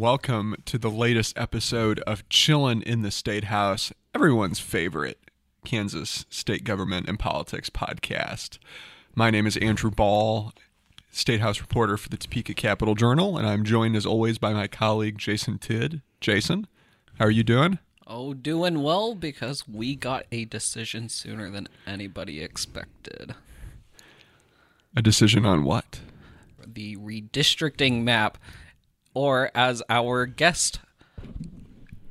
Welcome to the latest episode of Chillin' in the State House, everyone's favorite Kansas state government and politics podcast. My name is Andrew Bahl, State House reporter for the Topeka Capital Journal, and I'm joined as always by my colleague Jason Tidd. Jason, how are you doing? Oh, doing well because we got a decision sooner than anybody expected. A decision on what? The redistricting map, or as our guest,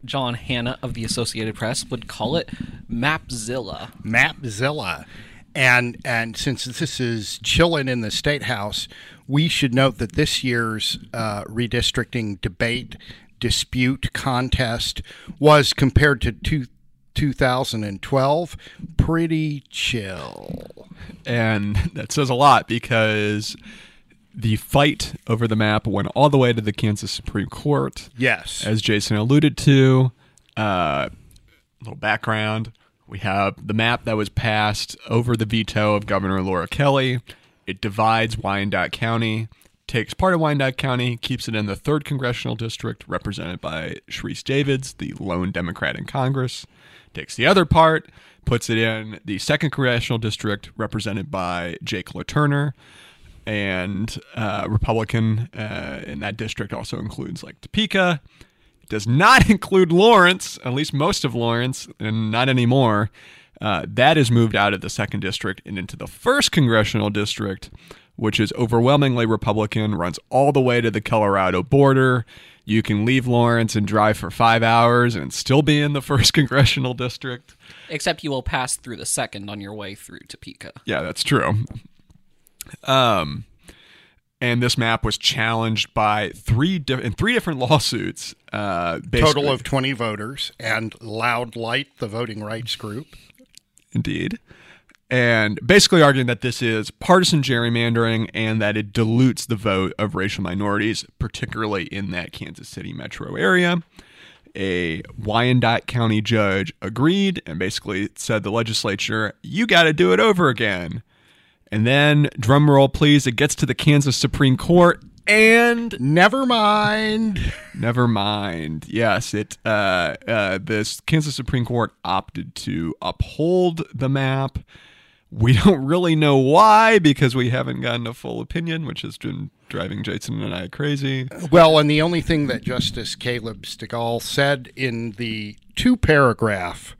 John Hanna of the Associated Press, would call it, Mapzilla. Mapzilla. And and since this is chilling in the state house, we should note that this year's uh, redistricting debate, dispute, contest was compared to two, 2012 pretty chill. And that says a lot because the fight over the map went all the way to the Kansas Supreme Court. Yes. As Jason alluded to, uh, little background we have the map that was passed over the veto of Governor Laura Kelly. It divides Wyandotte County, takes part of Wyandotte County, keeps it in the 3rd Congressional District, represented by Sharice Davids, the lone Democrat in Congress, takes the other part, puts it in the 2nd Congressional District, represented by Jake LaTurner and uh, Republican uh, in that district also includes like Topeka. It does not include Lawrence, at least most of Lawrence, and not anymore. Uh, that is moved out of the second district and into the first congressional district, which is overwhelmingly Republican, runs all the way to the Colorado border. You can leave Lawrence and drive for five hours and still be in the first congressional district. Except you will pass through the second on your way through Topeka. Yeah, that's true. Um, and this map was challenged by three di- in three different lawsuits. Uh, Total of 20 voters and Loud Light, the voting rights group. indeed, and basically arguing that this is partisan gerrymandering and that it dilutes the vote of racial minorities, particularly in that Kansas City metro area. A Wyandotte County judge agreed and basically said the legislature, you got to do it over again. And then, drum roll please, it gets to the Kansas Supreme Court and Never mind. Never mind. Yes, it uh, uh, this Kansas Supreme Court opted to uphold the map. We don't really know why because we haven't gotten a full opinion, which has been driving Jason and I crazy. Well, and the only thing that Justice Caleb Stegall said in the two paragraph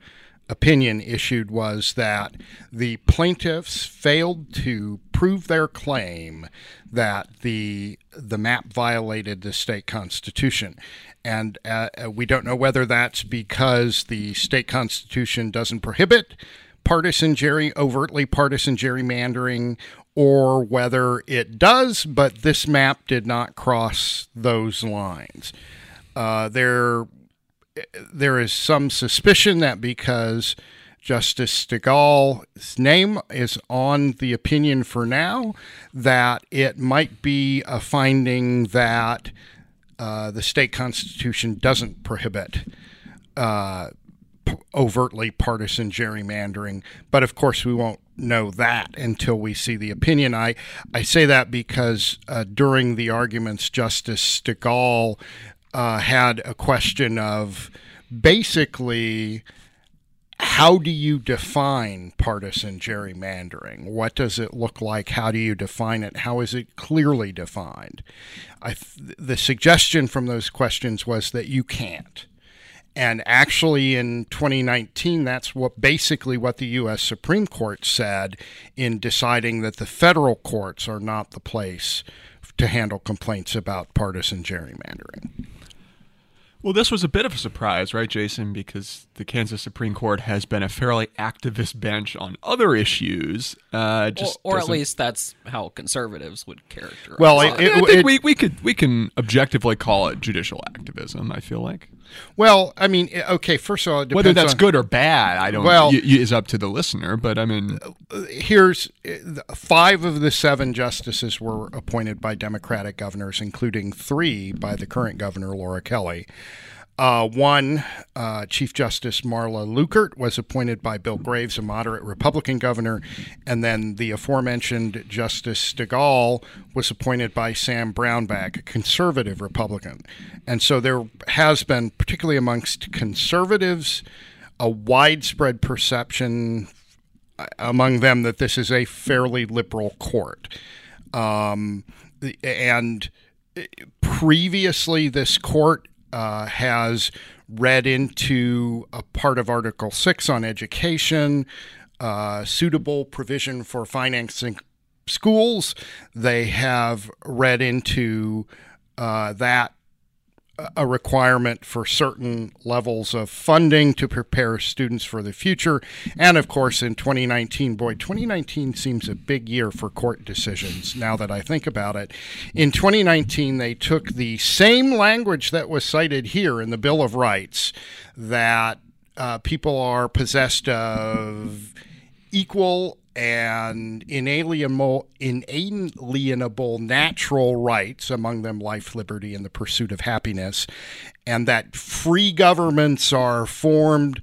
opinion issued was that the plaintiffs failed to prove their claim that the the map violated the state constitution. And uh, uh, we don't know whether that's because the state constitution doesn't prohibit partisan gerry overtly partisan gerrymandering or whether it does, but this map did not cross those lines. Uh, there, there is some suspicion that because Justice Stegall's name is on the opinion for now, that it might be a finding that uh, the state constitution doesn't prohibit uh, p- overtly partisan gerrymandering. But of course, we won't know that until we see the opinion. I, I say that because uh, during the arguments, Justice Stegall uh, had a question of basically how do you define partisan gerrymandering? What does it look like? How do you define it? How is it clearly defined? Th- the suggestion from those questions was that you can't. And actually, in 2019, that's what basically what the U.S. Supreme Court said in deciding that the federal courts are not the place to handle complaints about partisan gerrymandering. Well, this was a bit of a surprise, right, Jason? Because the Kansas Supreme Court has been a fairly activist bench on other issues. Uh, just or, or at least that's how conservatives would characterize Well, it. it- Yeah, I think it- we, we could we can objectively call it judicial activism. I feel like Well, I mean, okay. First of all, it whether that's on- good or bad, I don't. Well- Well, is up to the listener. But I mean, here's uh, five of the seven justices were appointed by Democratic governors, including three by the current governor, Laura Kelly. Uh, one, uh, Chief Justice Marla Luckert, was appointed by Bill Graves, a moderate Republican governor. And then the aforementioned Justice Stegall was appointed by Sam Brownback, a conservative Republican. And so there has been, particularly amongst conservatives, a widespread perception among them that this is a fairly liberal court. Um, and previously, this court uh, has read into a part of Article 6 on education, uh, suitable provision for financing schools. They have read into uh, that a requirement for certain levels of funding to prepare students for the future. And of course, in 2019, boy, 2019 seems a big year for court decisions now that I think about it. In 2019, they took the same language that was cited here in the Bill of Rights that uh, people are possessed of equal and inalienable, inalienable natural rights, among them life, liberty, and the pursuit of happiness, and that free governments are formed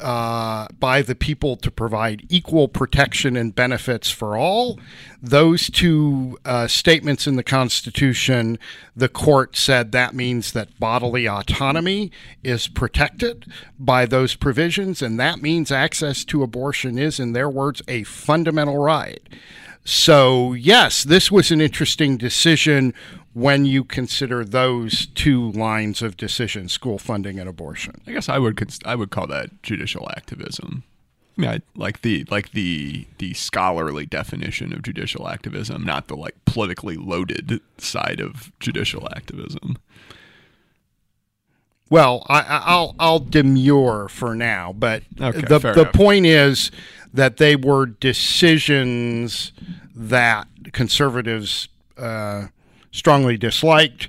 uh, by the people to provide equal protection and benefits for all. Those two uh, statements in the Constitution, the court said that means that bodily autonomy is protected by those provisions, and that means access to abortion is, in their words, a fundamental right. So, yes, this was an interesting decision when you consider those two lines of decision school funding and abortion. I guess I would cons- I would call that judicial activism. I mean, I, like the like the the scholarly definition of judicial activism, not the like politically loaded side of judicial activism. Well, I, I- I'll I'll demur for now, but Okay, the the enough. point is that they were decisions that conservatives uh, strongly disliked.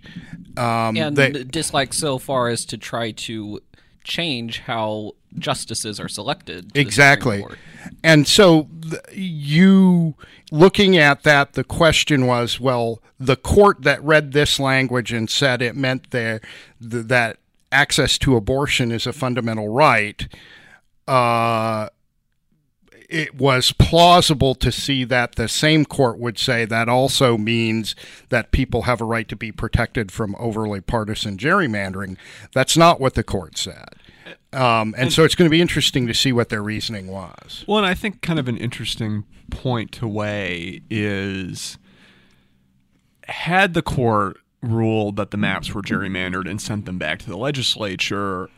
Um, and they- dislike so far as to try to change how justices are selected. to the Supreme exactly and so th- you looking at that the question was well the court that read this language and said it meant there th- that access to abortion is a fundamental right uh it was plausible to see that the same court would say that also means that people have a right to be protected from overly partisan gerrymandering. That's not what the court said. Um, and so it's going to be interesting to see what their reasoning was. Well, and I think kind of an interesting point to weigh is had the court ruled that the maps were gerrymandered and sent them back to the legislature,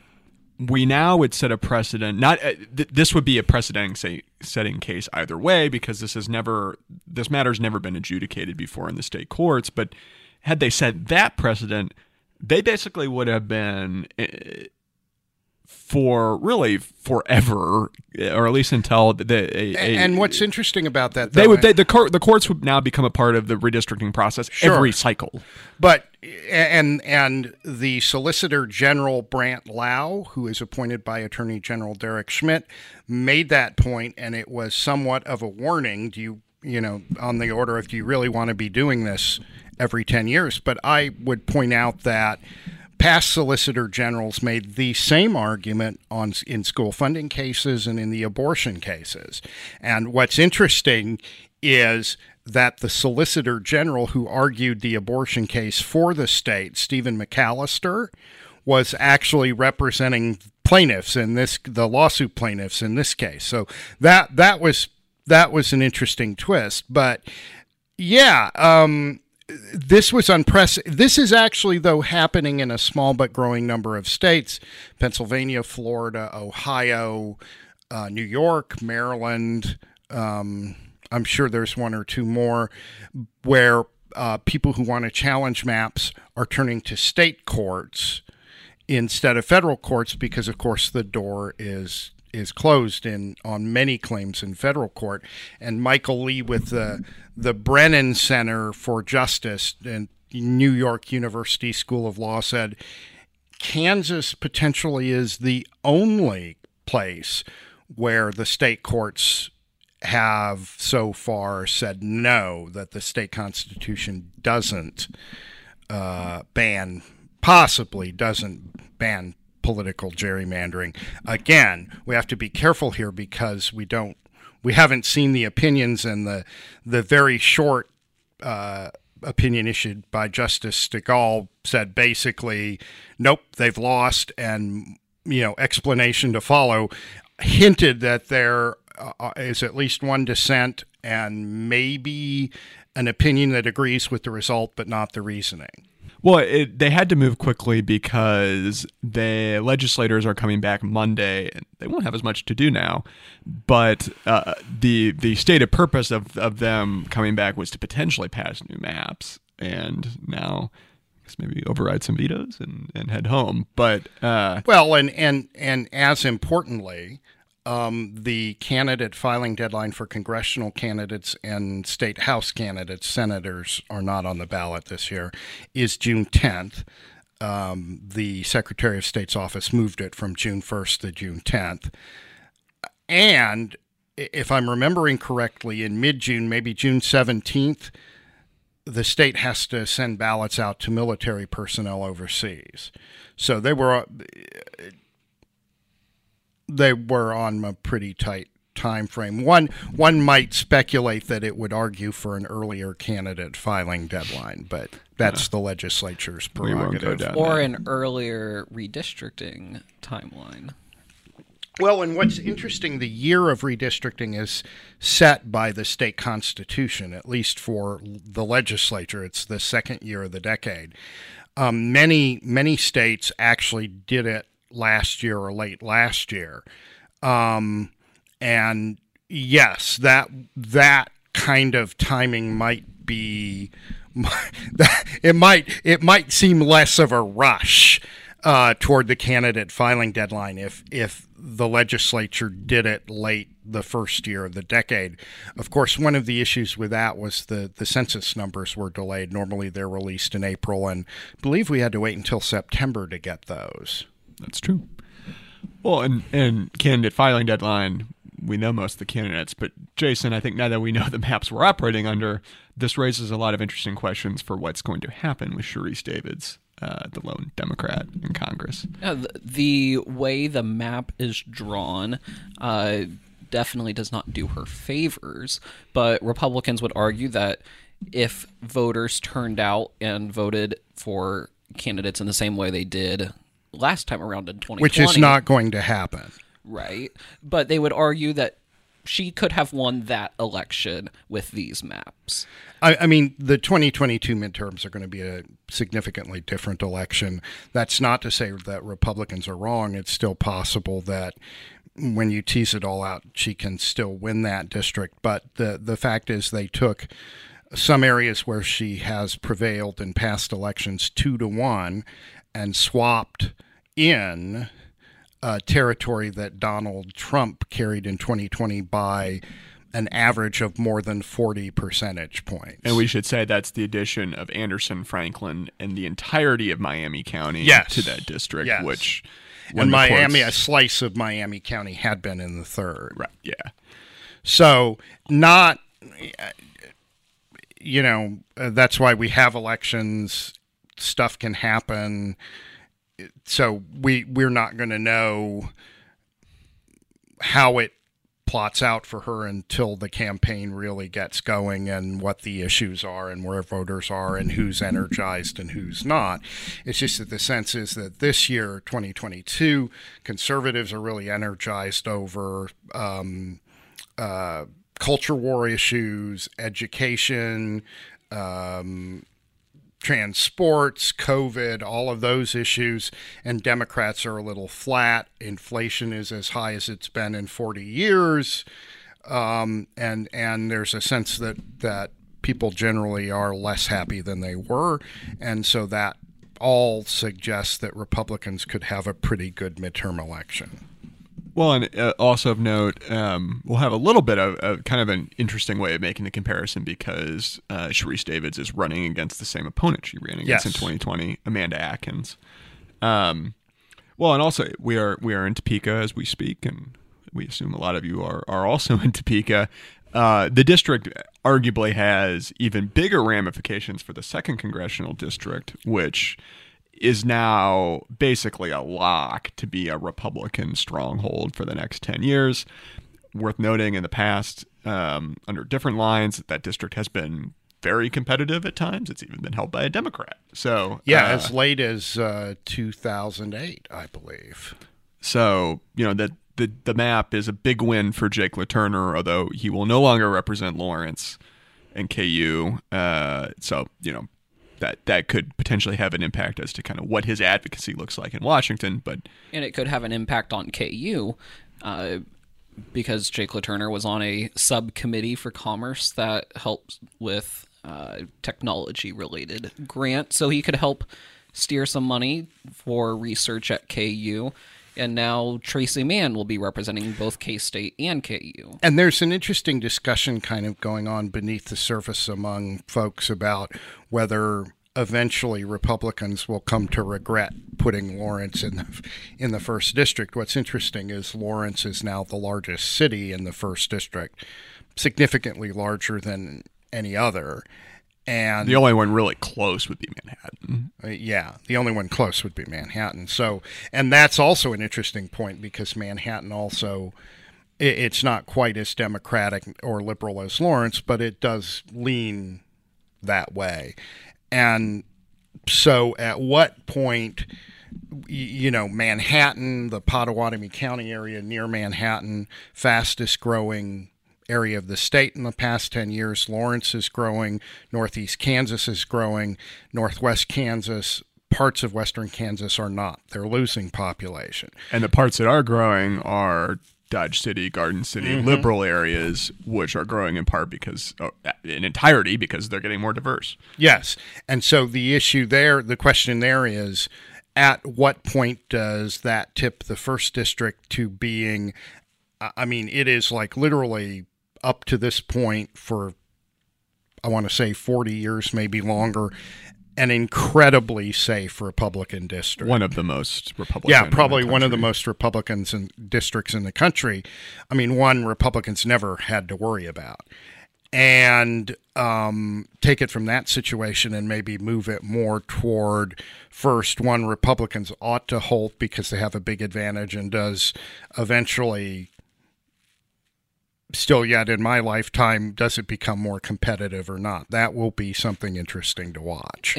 we now would set a precedent. Not uh, th- this would be a precedent say, setting case either way because this has never this matter's never been adjudicated before in the state courts. But had they set that precedent, they basically would have been. For really forever, or at least until the, a, a- And what's interesting about that, they would they, the court the courts would now become a part of the redistricting process Sure. every cycle. But and and the Solicitor General Brant Laue, who is appointed by Attorney General Derek Schmidt, made that point, and it was somewhat of a warning. Do you you know on the order of do you really want to be doing this every ten years? But I would point out that. Past solicitor generals made the same argument on in school funding cases and in the abortion cases. And what's interesting is that the Solicitor General who argued the abortion case for the state, Stephen McAllister, was actually representing plaintiffs in this the lawsuit plaintiffs in this case. So that that was that was an interesting twist. But yeah, um, this was unprecedented. This is actually, though, happening in a small but growing number of states Pennsylvania, Florida, Ohio, uh, New York, Maryland. Um, I'm sure there's one or two more where uh, people who want to challenge maps are turning to state courts instead of federal courts because, of course, the door is is closed in on many claims in federal court. And Michael Li with the the Brennan Center for Justice and New York University School of Law said Kansas potentially is the only place where the state courts have so far said no that the state constitution doesn't uh, ban possibly doesn't ban political gerrymandering. Again, we have to be careful here because we don't we haven't seen the opinions and the the very short uh, opinion issued by Justice Stegall said basically, nope, they've lost, and you know explanation to follow. Hinted that there uh, is at least one dissent and maybe an opinion that agrees with the result but not the reasoning. Well, it, they had to move quickly because the legislators are coming back Monday. and They won't have as much to do now, but uh, the the stated purpose of, of them coming back was to potentially pass new maps, and now maybe override some vetoes and, and head home. But uh, Well, and and and as importantly, um, the candidate filing deadline for congressional candidates and state house candidates, senators, are not on the ballot this year, is June 10th. Um, the Secretary of State's office moved it from June 1st to June 10th. And if I'm remembering correctly, in mid June, maybe June 17th, the state has to send ballots out to military personnel overseas. So they were they were on a pretty tight time frame. One one might speculate that it would argue for an earlier candidate filing deadline, but that's the legislature's we won't go prerogative. or that. an earlier redistricting timeline. Well, and what's interesting, the year of redistricting is set by the state constitution, at least for the legislature. It's the second year of the decade. Um, many many states actually did it last year or late last year, um, and yes, that that kind of timing might be it might it might seem less of a rush uh, toward the candidate filing deadline if if the legislature did it late the first year of the decade. Of course, one of the issues with that was the the census numbers were delayed. Normally, they're released in April, and I believe we had to wait until September to get those. That's true. Well, and and candidate filing deadline, we know most of the candidates, but Jason, I think now that we know the maps we're operating under, this raises a lot of interesting questions for what's going to happen with Sharice Davids, uh, the lone Democrat in Congress. Yeah, the, the way the map is drawn uh, definitely does not do her favors, but Republicans would argue that if voters turned out and voted for candidates in the same way they did last time around in 2020, Which is not going to happen. right, but they would argue that she could have won that election with these maps. I, I mean, the 2022 midterms are going to be a significantly different election. That's not to say that Republicans are wrong. It's still possible that when you tease it all out, she can still win that district. But the the fact is, they took some areas where she has prevailed in past elections two to one, and swapped in uh, territory that Donald Trump carried in 2020 by an average of more than 40 percentage points. And we should say that's the addition of Anderson, Franklin, and the entirety of Miami County Yes. to that district, Yes. which when and Miami, a slice of Miami County had been in the third. right, yeah. So, not, you know, uh, that's why we have elections. Stuff can happen. So we we're not going to know how it plots out for her until the campaign really gets going and what the issues are and where voters are and who's energized and who's not. It's just that the sense is that this year, 2022, conservatives are really energized over um, uh, culture war issues, education, um, trans sports, COVID, all of those issues, and Democrats are a little flat. Inflation is as high as it's been in 40 years, um, and and there's a sense that that people generally are less happy than they were, and so that all suggests that Republicans could have a pretty good midterm election. Well, and uh, also of note, um, we'll have a little bit of, of, kind of an interesting way of making the comparison because uh, Sharice Davids is running against the same opponent she ran against Yes. in 2020, Amanda Adkins. Um, well, and also we are we are in Topeka as we speak, and we assume a lot of you are are also in Topeka. Uh, the district arguably has even bigger ramifications for the second congressional district, which is now basically a lock to be a Republican stronghold for the next 10 years. Worth noting in the past, um, under different lines, that that district has been very competitive at times. It's even been held by a Democrat. So, Yeah, uh, as late as uh, 2008, I believe. so you know that the the map is a big win for Jake LaTurner, although he will no longer represent Lawrence and KU. Uh, so you know that that could potentially have an impact as to kind of what his advocacy looks like in Washington. But and it could have an impact on KU uh, because Jake LaTurner was on a subcommittee for commerce that helps with uh, technology related grants, so he could help steer some money for research at KU. And now Tracey Mann will be representing both K State and KU. And there's an interesting discussion kind of going on beneath the surface among folks about whether eventually Republicans will come to regret putting Lawrence in the in the first district. What's interesting is Lawrence is now the largest city in the first district, significantly larger than any other. And the only one really close would be Manhattan. uh, yeah, the only one close would be Manhattan. So, and that's also an interesting point because Manhattan also, i it's not quite as democratic or liberal as Lawrence, but it does lean that way. And so, at what point, you know, Manhattan, the Pottawatomie County area near Manhattan, fastest growing area of the state in the past 10 years. Lawrence is growing, Northeast Kansas is growing, Northwest Kansas, parts of Western Kansas are not. They're losing population. And the parts that are growing are Dodge City, Garden City, mm-hmm. liberal areas, which are growing in part because, oh, in entirety, because they're getting more diverse. Yes. And so the issue there, the question there is at what point does that tip the first district to being, I mean, it is like literally up to this point for, I want to say 40 years, maybe longer, an incredibly safe Republican district. One of the most Republican. Yeah, in probably one of the most Republicans and districts in the country. I mean, one Republicans never had to worry about. And um, take it from that situation and maybe move it more toward first one Republicans ought to hold because they have a big advantage and does eventually still yet in my lifetime does it become more competitive or not that will be something interesting to watch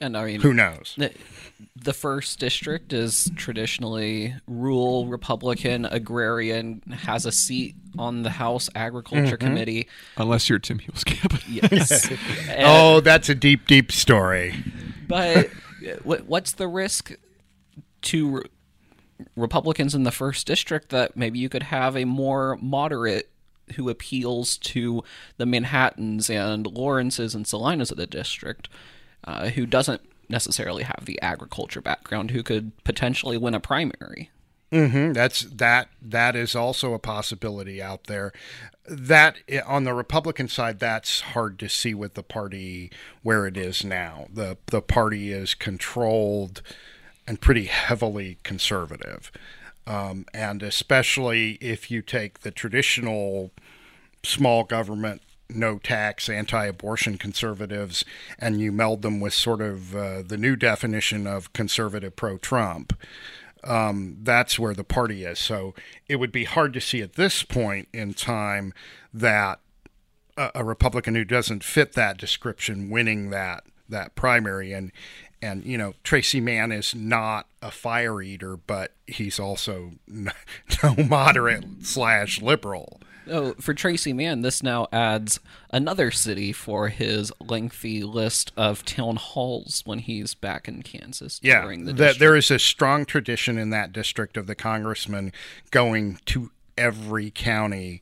And I mean, who knows the, the first district is traditionally rural Republican, agrarian, has a seat on the House Agriculture mm-hmm. Committee. Unless you're Tim Huelskamp. Yes. And- oh that's a deep deep story But uh, what's the risk to re- Republicans in the first district that maybe you could have a more moderate who appeals to the Manhattans and Lawrences and Salinas of the district, uh, who doesn't necessarily have the agriculture background, who could potentially win a primary? hmm That's that. That is also a possibility out there. That on the Republican side, that's hard to see with the party where it is now. the The party is controlled and pretty heavily conservative, um, and especially if you take the traditional small government, no tax, anti abortion conservatives, and you meld them with sort of uh, the new definition of conservative pro Trump. Um, that's where the party is. So it would be hard to see at this point in time that a, a Republican who doesn't fit that description winning that that primary and and you know Tracey Mann is not a fire eater, but he's also no moderate slash liberal. Oh, for Tracey Mann, this now adds another city for his lengthy list of town halls when he's back in Kansas. Yeah, the that district. there is a strong tradition in that district of the congressman going to every county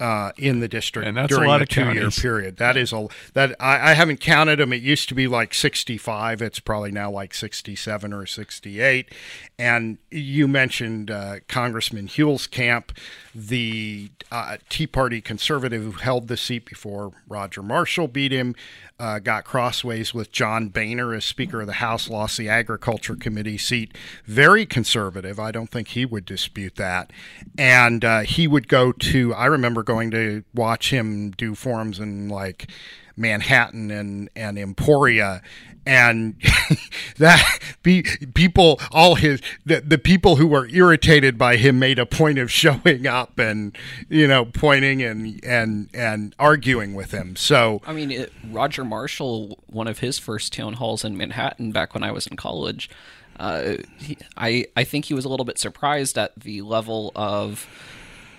uh, in the district And that's a lot the of two-year period. That is a that I, I haven't counted them. It used to be like sixty-five. It's probably now like sixty-seven or sixty-eight. And you mentioned uh, Congressman Huelskamp, the uh, Tea Party conservative who held the seat before Roger Marshall beat him. Uh, got crossways with John Boehner as Speaker of the House, lost the Agriculture Committee seat. Very conservative. I don't think he would dispute that. And uh, he would go to, I remember going to watch him do forums in like Manhattan and, and Emporia. And that be, people, all his the, the people who were irritated by him made a point of showing up and you know pointing and and and arguing with him. So I mean, it, Roger Marshall, one of his first town halls in Manhattan back when I was in college, uh, he, I I think he was a little bit surprised at the level of.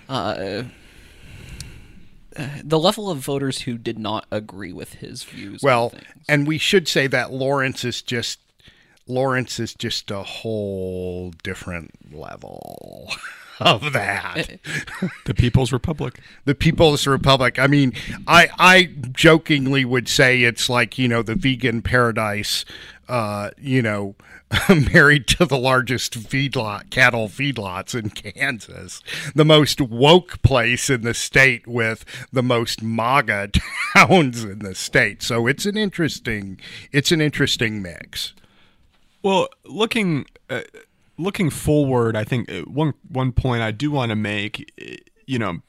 Uh, the level of voters who did not agree with his views. Well, and we should say that Lawrence is just Lawrence is just a whole different level of that. Eh, eh. The People's Republic. the People's Republic. I mean, I I jokingly would say it's like you know the vegan paradise. Uh, you know, married to the largest feedlot cattle feedlots in Kansas, the most woke place in the state with the most MAGA towns in the state. So it's an interesting it's an interesting mix. Well, looking uh, looking forward, I think uh, one one point I do want to make, uh, you know,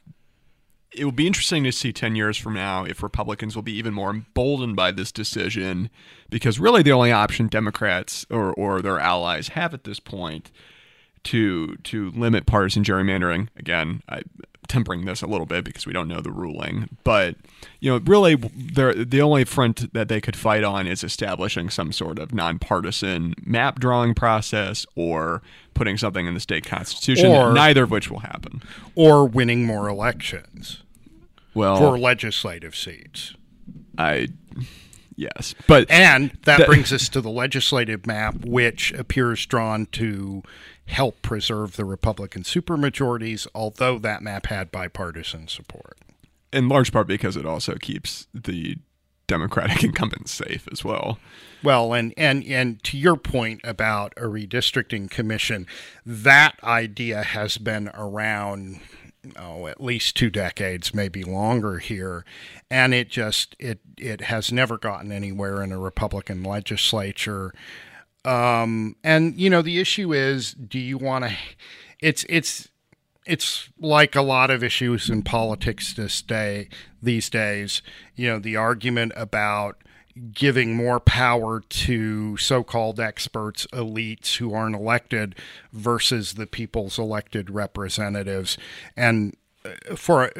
it will be interesting to see 10 years from now if Republicans will be even more emboldened by this decision because really the only option Democrats or, or their allies have at this point to to limit partisan gerrymandering again I tempering this a little bit because we don't know the ruling. But you know really the only front that they could fight on is establishing some sort of nonpartisan map drawing process or putting something in the state constitution Or- neither of which will happen. Or winning more elections well for legislative seats. I yes, but And that That- brings us to the legislative map, which appears drawn to help preserve the Republican supermajorities, although that map had bipartisan support. in large part because it also keeps the Democratic incumbents safe as well. Well, and, and, and to your point about a redistricting commission, that idea has been around oh at least two decades, maybe longer here, and it just it it has never gotten anywhere in a Republican legislature. Um, and you know the issue is, do you want to? It's it's it's like a lot of issues in politics this day these days. You know the argument about giving more power to so-called experts, elites who aren't elected, versus the people's elected representatives, and for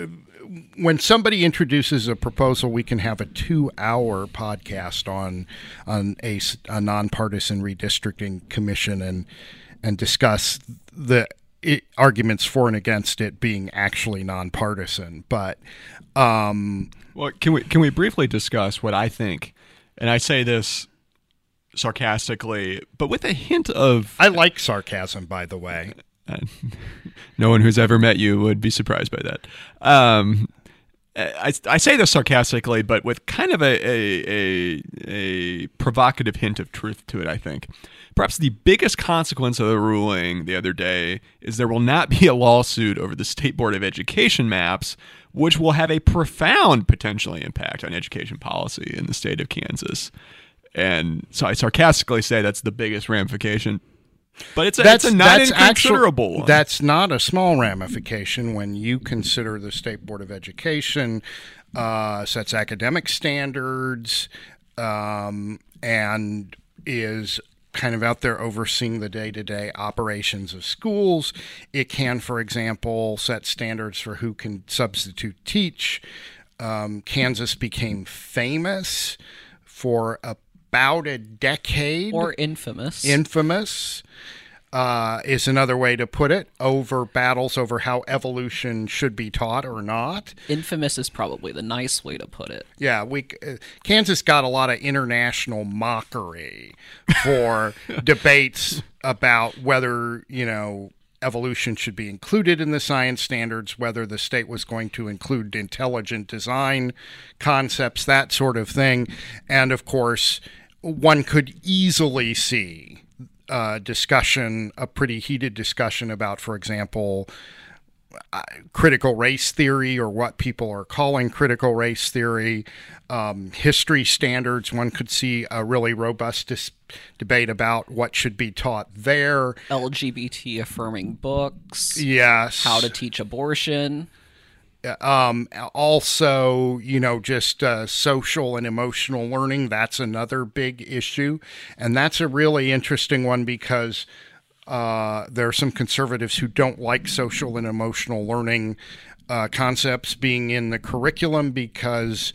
when somebody introduces a proposal, we can have a two-hour podcast on on a, a nonpartisan redistricting commission and and discuss the i arguments for and against it being actually nonpartisan. But um, Well, can we can we briefly discuss what I think? And I say this sarcastically, but with a hint of I like sarcasm, by the way. no one who's ever met you would be surprised by that. Um, I, I say this sarcastically, but with kind of a, a, a, a provocative hint of truth to it, I think. Perhaps the biggest consequence of the ruling the other day is there will not be a lawsuit over the State Board of Education maps, which will have a profound potentially impact on education policy in the state of Kansas. And so I sarcastically say that's the biggest ramification. But it's a, it's a not inconsiderable actual- That's not a small ramification when you consider the State Board of Education uh, sets academic standards um, and is kind of out there overseeing the day-to-day operations of schools. It can, for example, set standards for who can substitute teach. Um, Kansas became famous for about a decade or infamous. infamous uh, is another way to put it, over battles over how evolution should be taught or not. Infamous is probably the nice way to put it. Yeah, we uh, Kansas got a lot of international mockery for debates about whether you know evolution should be included in the science standards, whether the state was going to include intelligent design concepts, that sort of thing, and of course, one could easily see uh, discussion, a pretty heated discussion about, for example, critical race theory or what people are calling critical race theory, um, history standards. One could see a really robust dis- debate about what should be taught there. LGBT affirming books, Yes. how to teach abortion. um, also, you know, just uh, social and emotional learning. That's another big issue. And that's a really interesting one because uh, there are some conservatives who don't like social and emotional learning uh, concepts being in the curriculum because.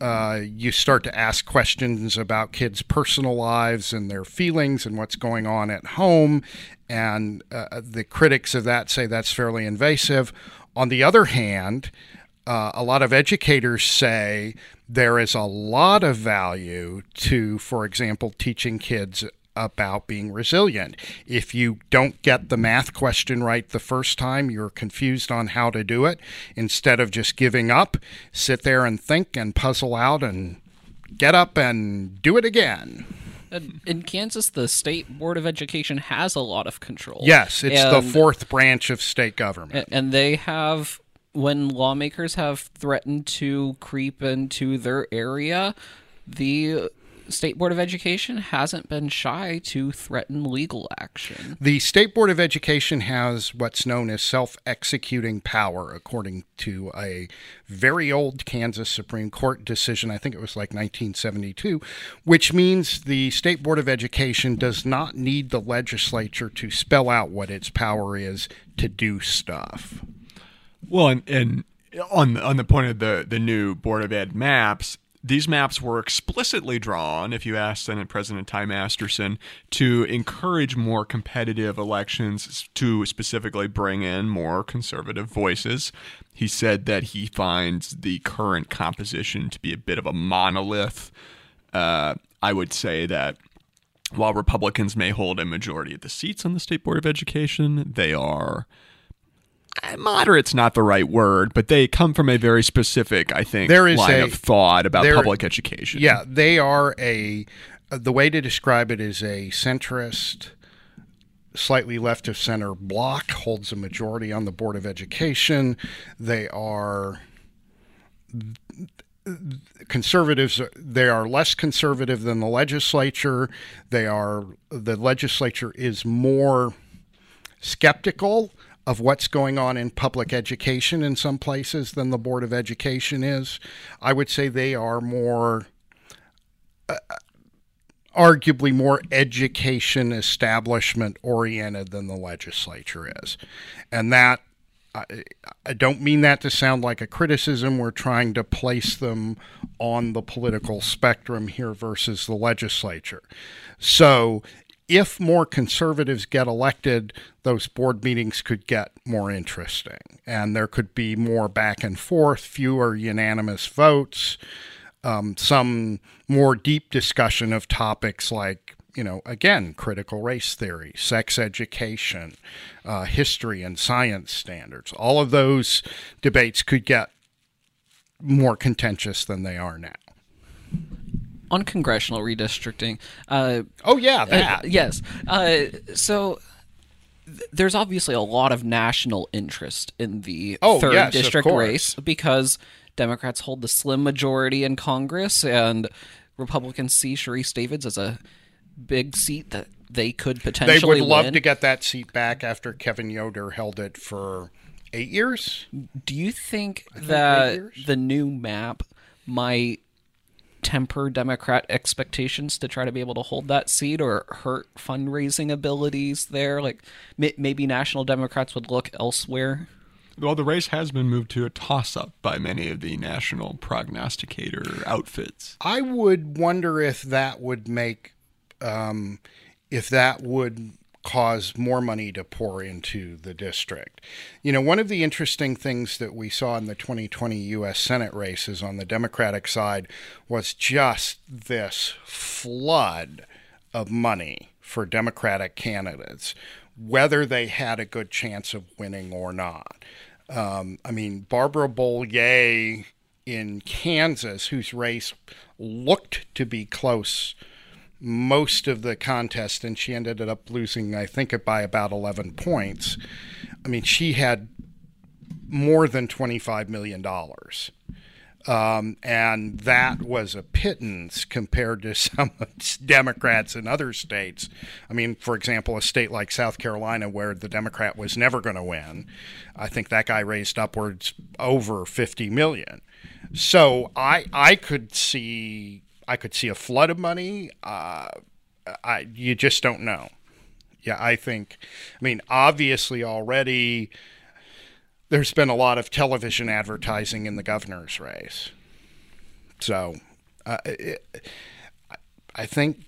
Uh, you start to ask questions about kids' personal lives and their feelings and what's going on at home. And uh, the critics of that say that's fairly invasive. On the other hand, uh, a lot of educators say there is a lot of value to, for example, teaching kids about being resilient. If you don't get the math question right the first time, you're confused on how to do it. Instead of just giving up, sit there and think and puzzle out and get up and do it again. In Kansas, the state board of education has a lot of control. Yes, it's the fourth branch of state government. And they have when lawmakers have threatened to creep into their area the state board of education hasn't been shy to threaten legal action The State Board of Education has what's known as self executing power, according to a very old Kansas Supreme Court decision. I think it was like 1972, which means the State Board of Education does not need the legislature to spell out what its power is to do stuff. Well, and, and on on the point of the the new Board of Ed maps, these maps were explicitly drawn, if you ask Senate President Ty Masterson, to encourage more competitive elections, to specifically bring in more conservative voices. He said that he finds the current composition to be a bit of a monolith. Uh, I would say that while Republicans may hold a majority of the seats on the State Board of Education, they are Eh, moderate's not the right word, but they come from a very specific, I think, There is line a- of thought about public education. Yeah, they are a. Uh, the way to describe it is a centrist, slightly left of center block holds a majority on the Board of Education. They are conservatives they are less conservative than the legislature they are the legislature is more skeptical of what's going on in public education in some places than the board of education is i would say they are more uh, arguably more education establishment oriented than the legislature is and that I, I don't mean that to sound like a criticism. We're trying to place them on the political spectrum here versus the legislature. So, if more conservatives get elected, those board meetings could get more interesting and there could be more back and forth, fewer unanimous votes, um, some more deep discussion of topics like you know, again, critical race theory, sex education, uh, history, and science standards. All of those debates could get more contentious than they are now. On congressional redistricting uh, Oh, yeah, Uh, yes. Uh, so th- there's obviously a lot of national interest in the Oh, third yes, district race because Democrats hold the slim majority in Congress and Republicans see Sharice Davids as a big seat that they could potentially. they would love win. to get that seat back after Kevin Yoder held it for eight years. Do you think eight that the new map might temper Democrat expectations to try to be able to hold that seat or hurt fundraising abilities there? Like may- maybe national Democrats would look elsewhere. Well, the race has been moved to a toss up by many of the national prognosticator outfits. I would wonder if that would make, um, if that would cause more money to pour into the district. You know, one of the interesting things that we saw in the 2020 U.S. Senate races on the Democratic side was just this flood of money for Democratic candidates, whether they had a good chance of winning or not. Um, I mean, Barbara Bollier in Kansas, whose race looked to be close most of the contest, and she ended up losing, I think, it by about 11 points. I mean, she had more than $25 million. Um, and that was a pittance compared to some Democrats in other states. I mean, for example, a state like South Carolina, where the Democrat was never going to win, I think that guy raised upwards over 50 million. So I I could see I could see a flood of money. Uh, I you just don't know. Yeah, I think. I mean, obviously already there's been a lot of television advertising in the governor's race. So, uh, it, I think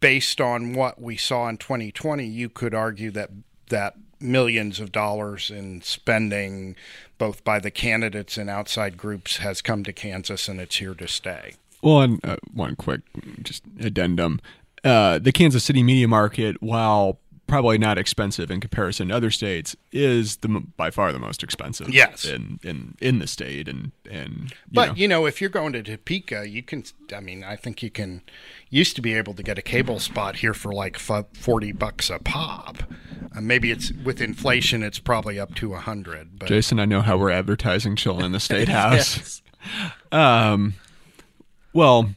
based on what we saw in 2020, you could argue that that millions of dollars in spending, both by the candidates and outside groups, has come to Kansas and it's here to stay. Well, and uh, one quick just addendum: uh, the Kansas City media market, while probably not expensive in comparison to other states, is the by far the most expensive. Yes. in in in the state, and and you But know. you know, if you're going to Topeka, you can. I mean, I think you can. Used to be able to get a cable spot here for like forty bucks a pop. Uh, maybe it's with inflation, it's probably up to a hundred. But Jason, I know how we're advertising chilling in the state house. Yes. Um, well,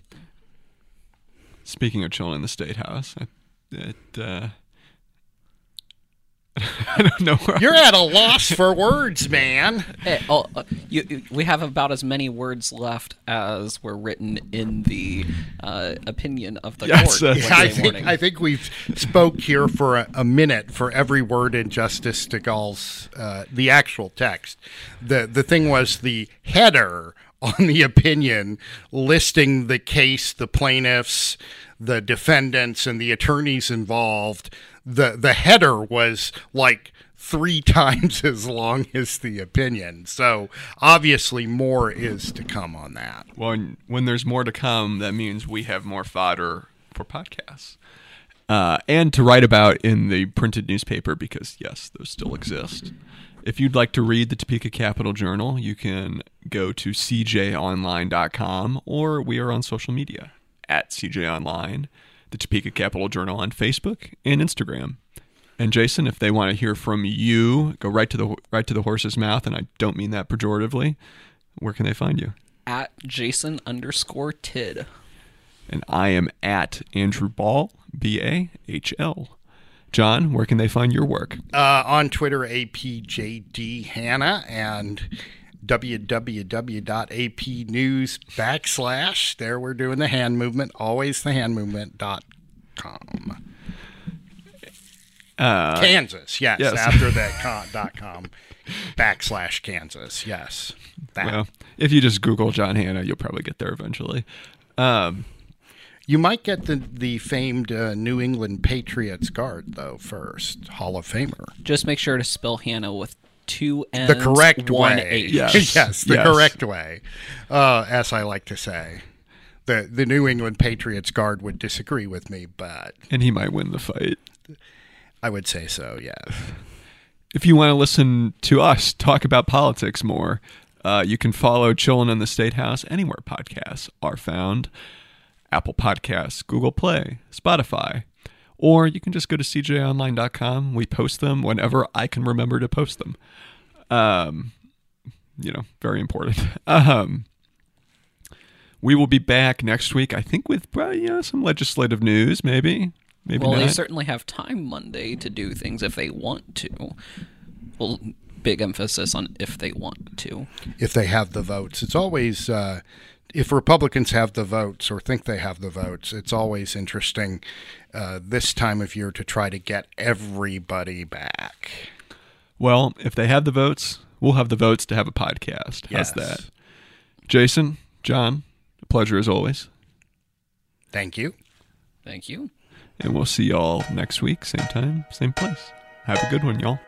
speaking of chilling in the state house, it, it uh, I don't know where you're at a loss for words, man. Eh, oh, uh, you, you- we have about as many words left as were written in the uh, opinion of the Yes, court. that's- Wednesday I think morning. I think we've spoke here for a, a minute for every word in Justice Stegall's uh, the actual text. the The thing was the header on the opinion listing the case, the plaintiffs, the defendants, and the attorneys involved. the The header was like three times as long as the opinion. So obviously more is to come on that. when when there's more to come, that means we have more fodder for podcasts. Uh, and to write about in the printed newspaper because yes, those still exist. If you'd like to read the Topeka Capital Journal, you can go to cjonline.com or we are on social media at cjonline, the Topeka Capital Journal on Facebook and Instagram. And Jason, if they want to hear from you, go right to the right to the horse's mouth, and I don't mean that pejoratively. Where can they find you? at Jason underscore Tidd. and I am at Andrew Bahl, B A H L. John, where can they find your work? uh, on Twitter, APJD Hanna, and www.apnews backslash. There we're doing the hand movement, always the hand movement dot com. Uh, Kansas, yes, yes. after that con, dot com backslash Kansas, yes. That. well, if you just Google John Hanna, you'll probably get there eventually. Um, You might get the the famed uh, New England Patriots guard though first, Hall of Famer. Just make sure to spell Hanna with two N's, The correct one way. H. Yes. yes, the Yes. correct way, uh, as I like to say. The the New England Patriots guard would disagree with me, but and he might win the fight. I would say so. Yes. If you want to listen to us talk about politics more, uh, you can follow Chillin' in the State House anywhere podcasts are found Apple Podcasts, Google Play, Spotify. Or you can just go to cjonline.com. We post them whenever I can remember to post them. Um, you know, very important. Um, we will be back next week, I think, with probably, you know, some legislative news, maybe. Maybe Well, not. they certainly have time Monday to do things if they want to. Well, big emphasis on if they want to. If they have the votes, it's always uh, if Republicans have the votes or think they have the votes. It's always interesting uh, this time of year to try to get everybody back. Well, if they have the votes, we'll have the votes to have a podcast. How's Yes. that? Jason, John, a pleasure as always. Thank you. Thank you. And we'll see y'all next week, same time, same place. Have a good one, y'all.